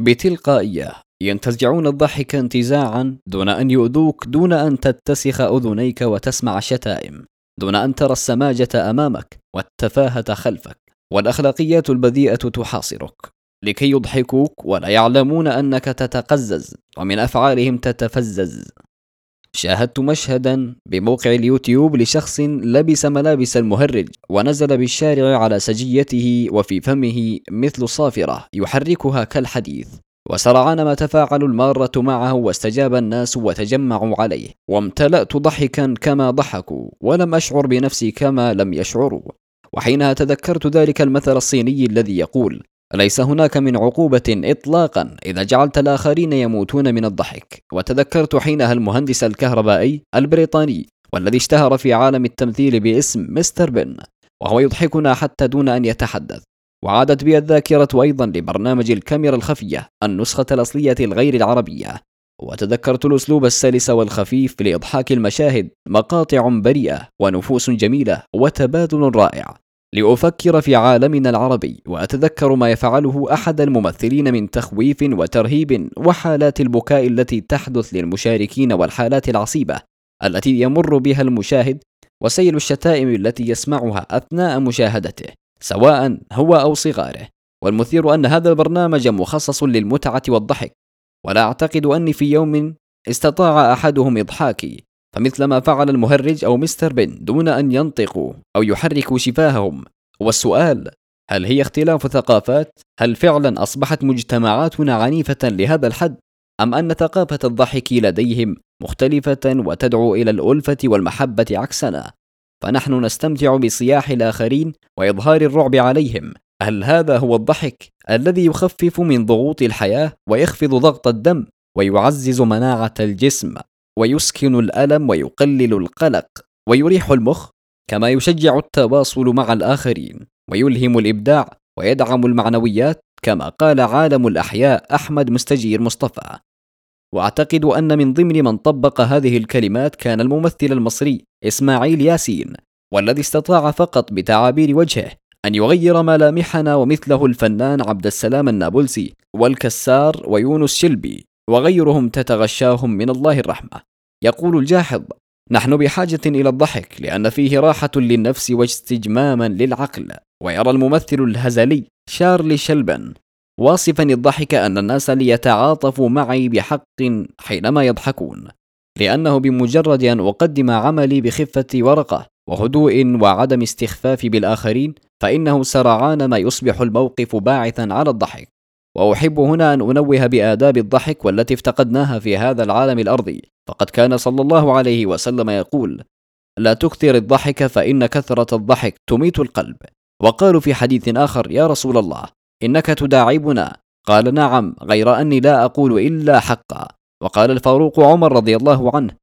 بتلقائية. ينتزعون الضحك انتزاعا دون أن يؤذوك دون أن تتسخ أذنيك وتسمع الشتائم دون أن ترى السماجة أمامك والتفاهة خلفك والأخلاقيات البذيئة تحاصرك. لكي يضحكوك ولا يعلمون أنك تتقزز ومن أفعالهم تتفزز. شاهدت مشهدا بموقع اليوتيوب لشخص لبس ملابس المهرج ونزل بالشارع على سجيته وفي فمه مثل صافرة يحركها كالحديث وسرعان ما تفاعل المارة معه واستجاب الناس وتجمعوا عليه وامتلأت ضحكا كما ضحكوا ولم أشعر بنفسي كما لم يشعروا وحينها تذكرت ذلك المثل الصيني الذي يقول ليس هناك من عقوبة إطلاقا؟ إذا جعلت الآخرين يموتون من الضحك. وتذكرت حينها المهندس الكهربائي البريطاني والذي اشتهر في عالم التمثيل باسم مستر بن وهو يضحكنا حتى دون أن يتحدث. وعادت بي الذاكرة أيضا لبرنامج الكاميرا الخفية النسخة الأصلية الغير العربية. وتذكرت الأسلوب السلس والخفيف لإضحاك المشاهد مقاطع بريئة ونفوس جميلة وتبادل رائع. لأفكر في عالمنا العربي وأتذكر ما يفعله أحد الممثلين من تخويف وترهيب وحالات البكاء التي تحدث للمشاركين والحالات العصيبة التي يمر بها المشاهد وسيل الشتائم التي يسمعها أثناء مشاهدته سواء هو أو صغاره. والمثير أن هذا البرنامج مخصص للمتعة والضحك. ولا أعتقد أني في يوم استطاع أحدهم إضحاكي. فمثل ما فعل المهرج أو مستر بن دون أن ينطقوا أو يحركوا شفاههم والسؤال هل هي اختلاف ثقافات؟ هل فعلا أصبحت مجتمعاتنا عنيفة لهذا الحد؟ أم أن ثقافة الضحك لديهم مختلفة وتدعو إلى الألفة والمحبة عكسنا؟ فنحن نستمتع بصياح الآخرين وإظهار الرعب عليهم هل هذا هو الضحك الذي يخفف من ضغوط الحياة ويخفض ضغط الدم ويعزز مناعة الجسم ويسكن الألم ويقلل القلق ويريح المخ كما يشجع التواصل مع الآخرين ويلهم الإبداع ويدعم المعنويات كما قال عالم الأحياء أحمد مستجير مصطفى. وأعتقد أن من ضمن من طبق هذه الكلمات كان الممثل المصري إسماعيل ياسين والذي استطاع فقط بتعابير وجهه أن يغير ملامحنا ومثله الفنان عبد السلام النابلسي والكسار ويونس شلبي وغيرهم تتغشاهم من الله الرحمة. يقول الجاحظ نحن بحاجة إلى الضحك لأن فيه راحة للنفس واستجماما للعقل. ويرى الممثل الهزلي شارلي شلبن واصفا الضحك أن الناس ليتعاطفوا معي بحق حينما يضحكون لأنه بمجرد أن أقدم عملي بخفة ورقة وهدوء وعدم استخفاف بالآخرين فإنه سرعان ما يصبح الموقف باعثا على الضحك. وأحب هنا أن أنوه بآداب الضحك والتي افتقدناها في هذا العالم الأرضي. فقد كان صلى الله عليه وسلم يقول لا تكثر الضحك فإن كثرة الضحك تميت القلب. وقالوا في حديث آخر يا رسول الله إنك تداعبنا. قال نعم غير أني لا أقول إلا حقا. وقال الفاروق عمر رضي الله عنه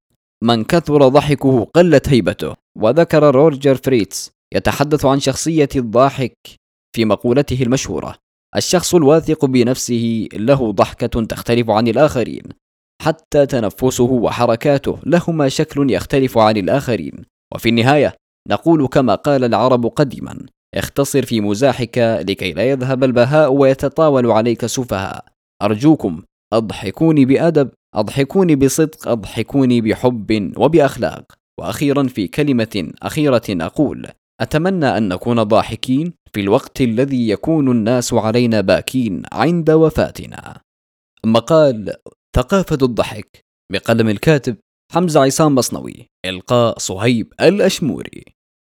من كثر ضحكه قلت هيبته. وذكر روجر فريتز يتحدث عن شخصية الضاحك في مقولته المشهورة الشخص الواثق بنفسه له ضحكة تختلف عن الآخرين. حتى تنفسه وحركاته لهما شكل يختلف عن الآخرين. وفي النهاية نقول كما قال العرب قديما اختصر في مزاحك لكي لا يذهب البهاء ويتطاول عليك سفهاء. أرجوكم أضحكوني بأدب أضحكوني بصدق أضحكوني بحب وبأخلاق. وأخيرا في كلمة أخيرة أقول أتمنى أن نكون ضاحكين في الوقت الذي يكون الناس علينا باكين عند وفاتنا. مقال ثقافة الضحك بقلم الكاتب حمزة عصام مصنوي إلقاء صهيب الأشموري.